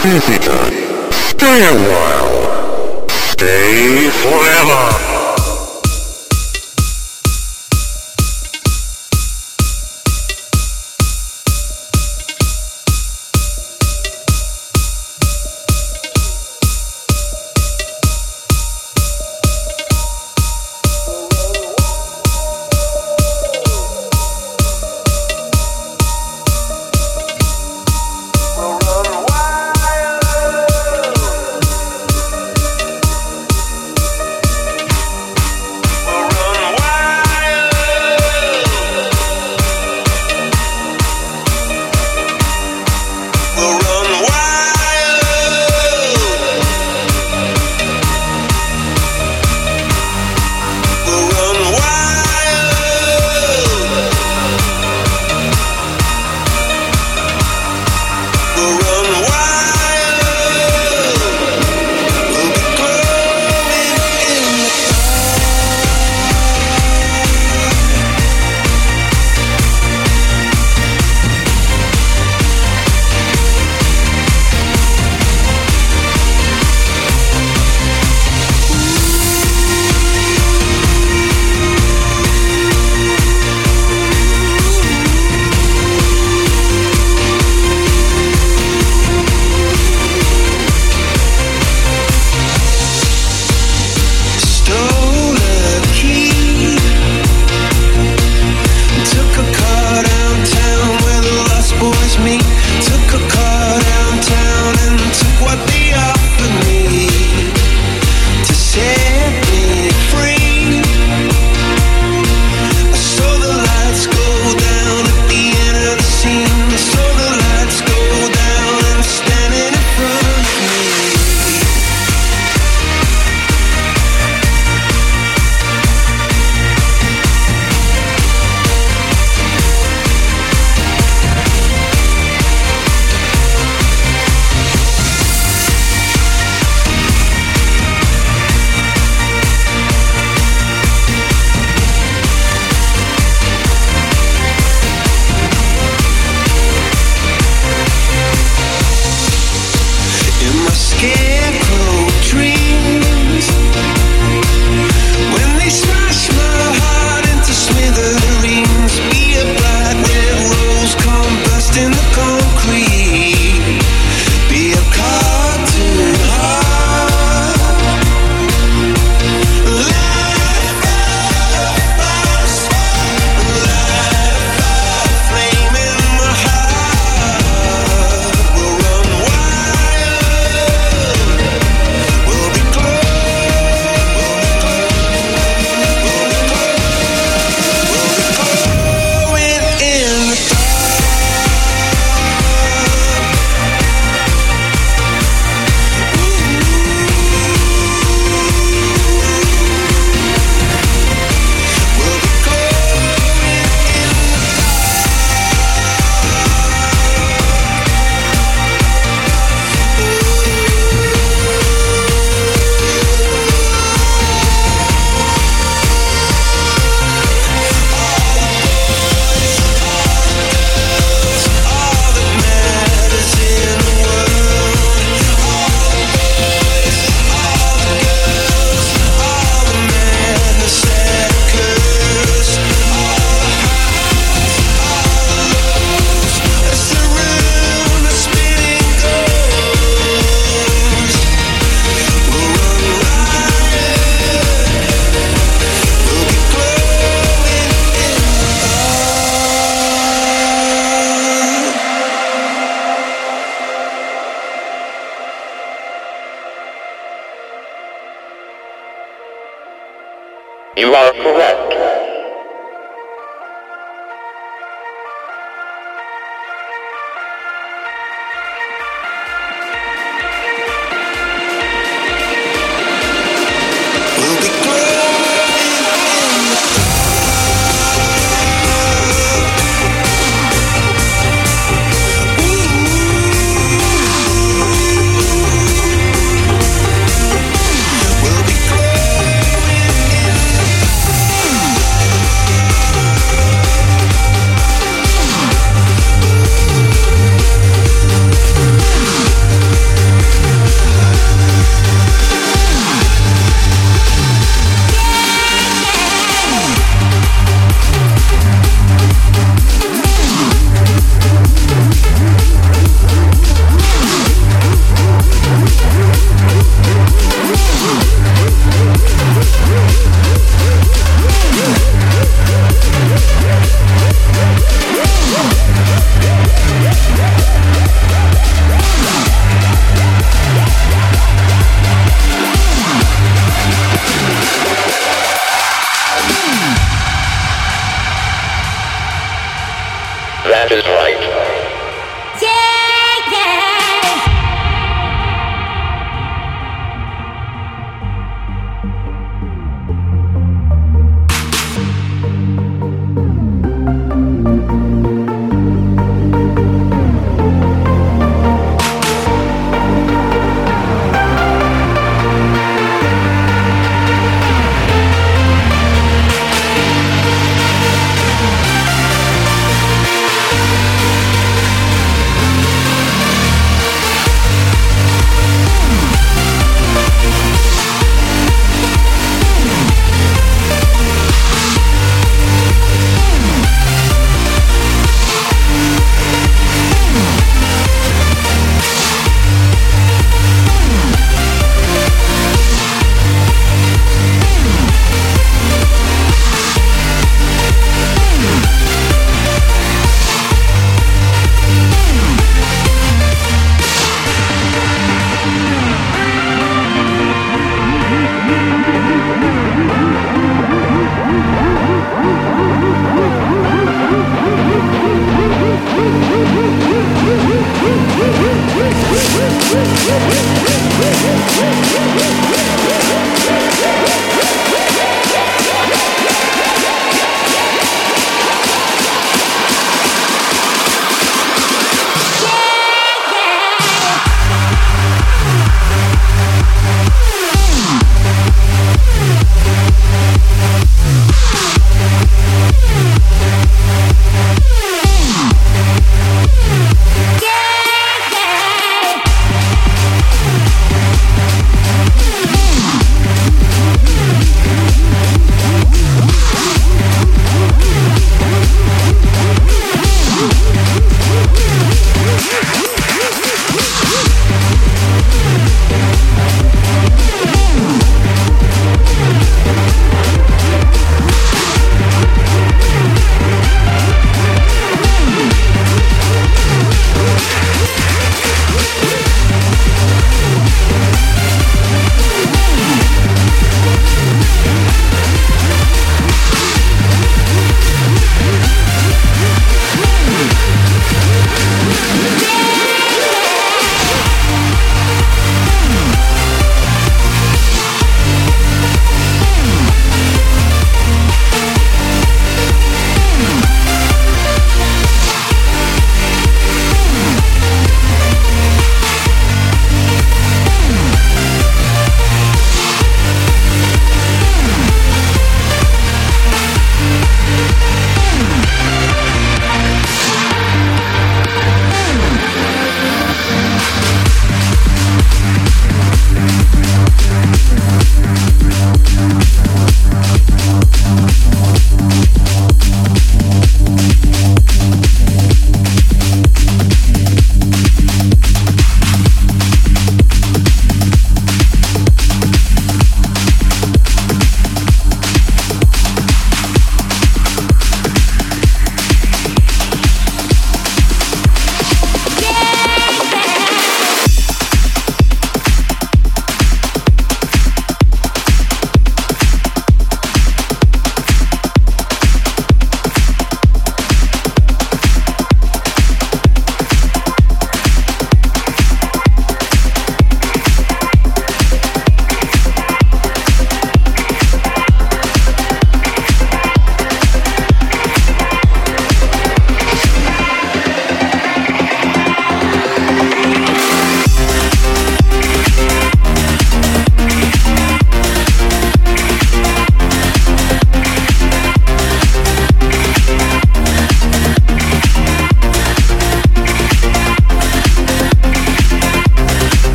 visitor. Stay a while. Stay forever.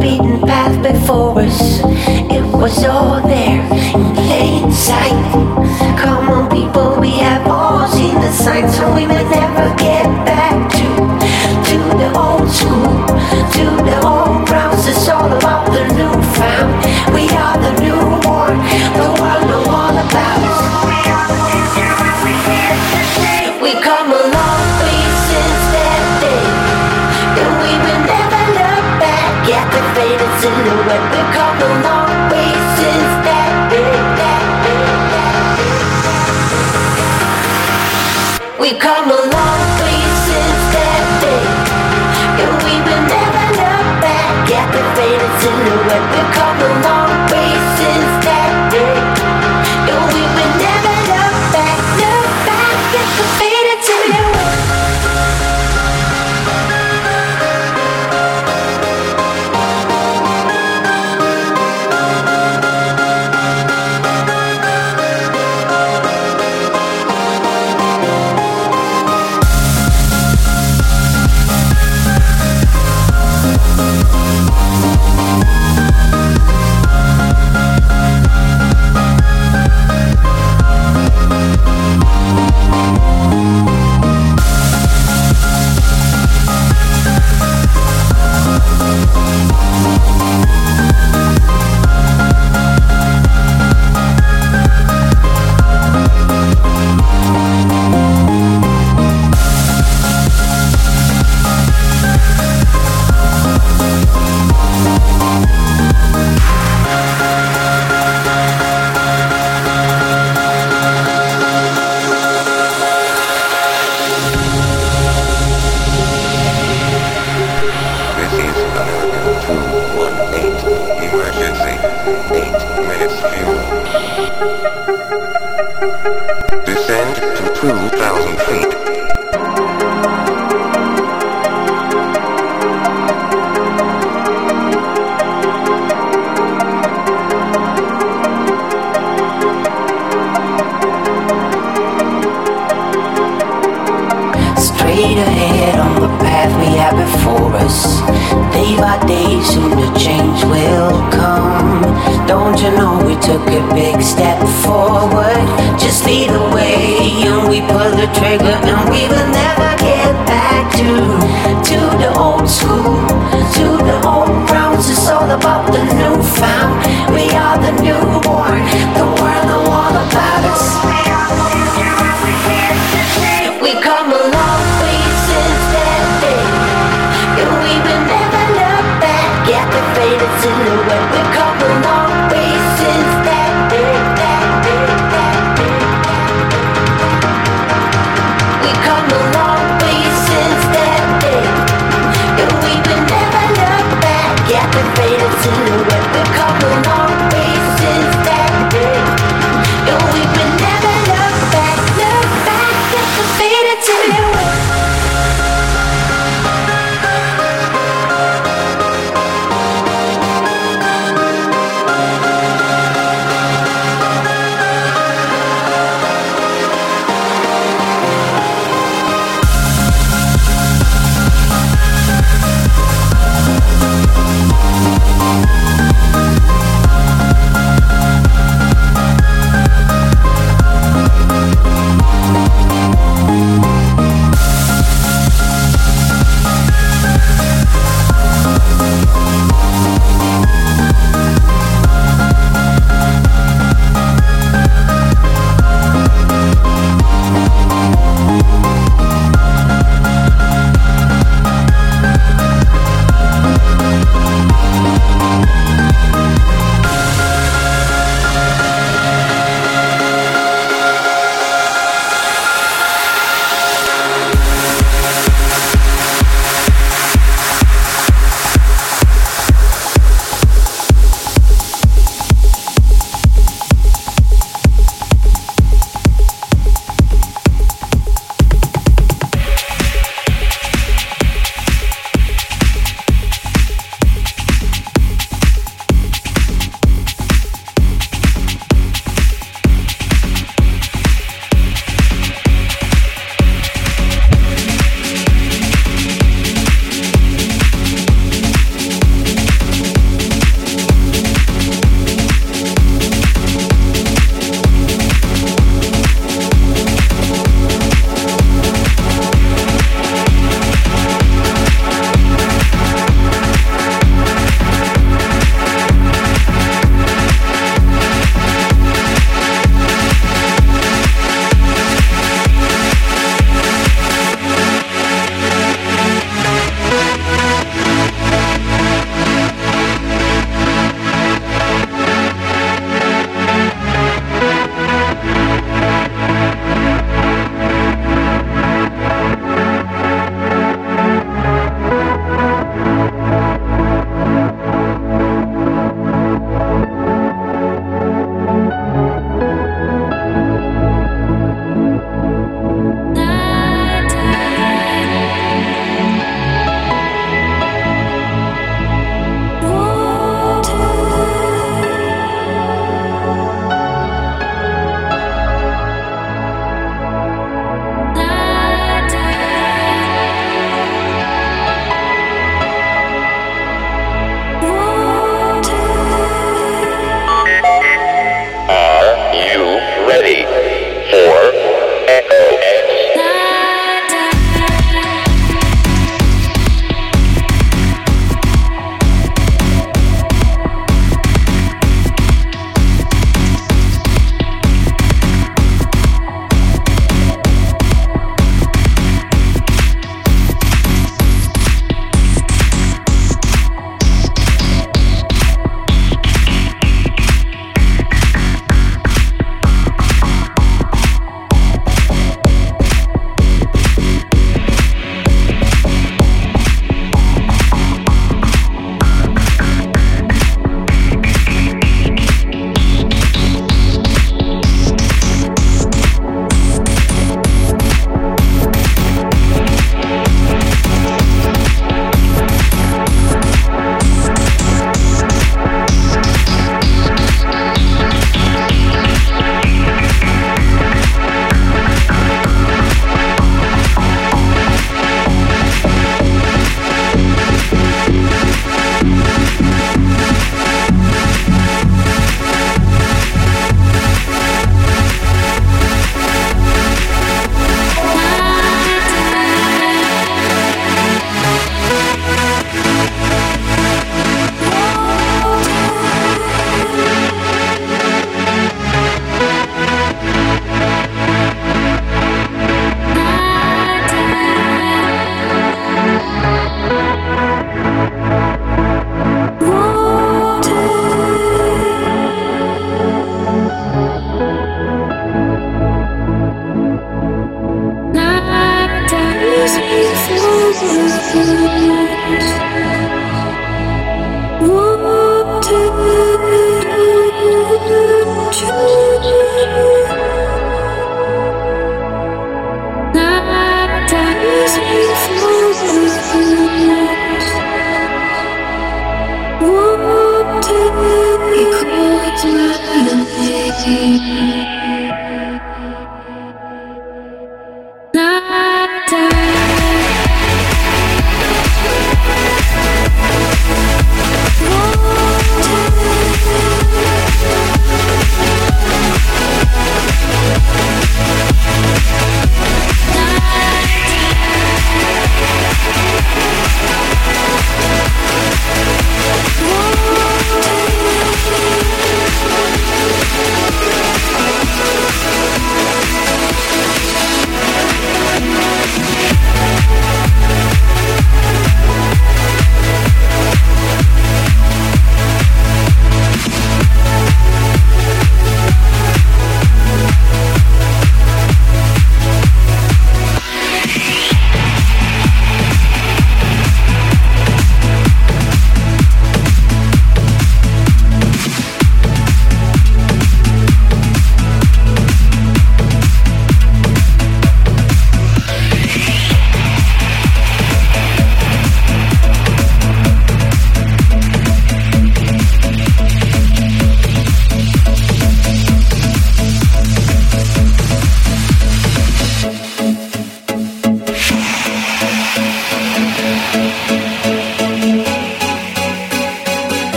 Silhouette, Emergency. Eight minutes fuel. Trigger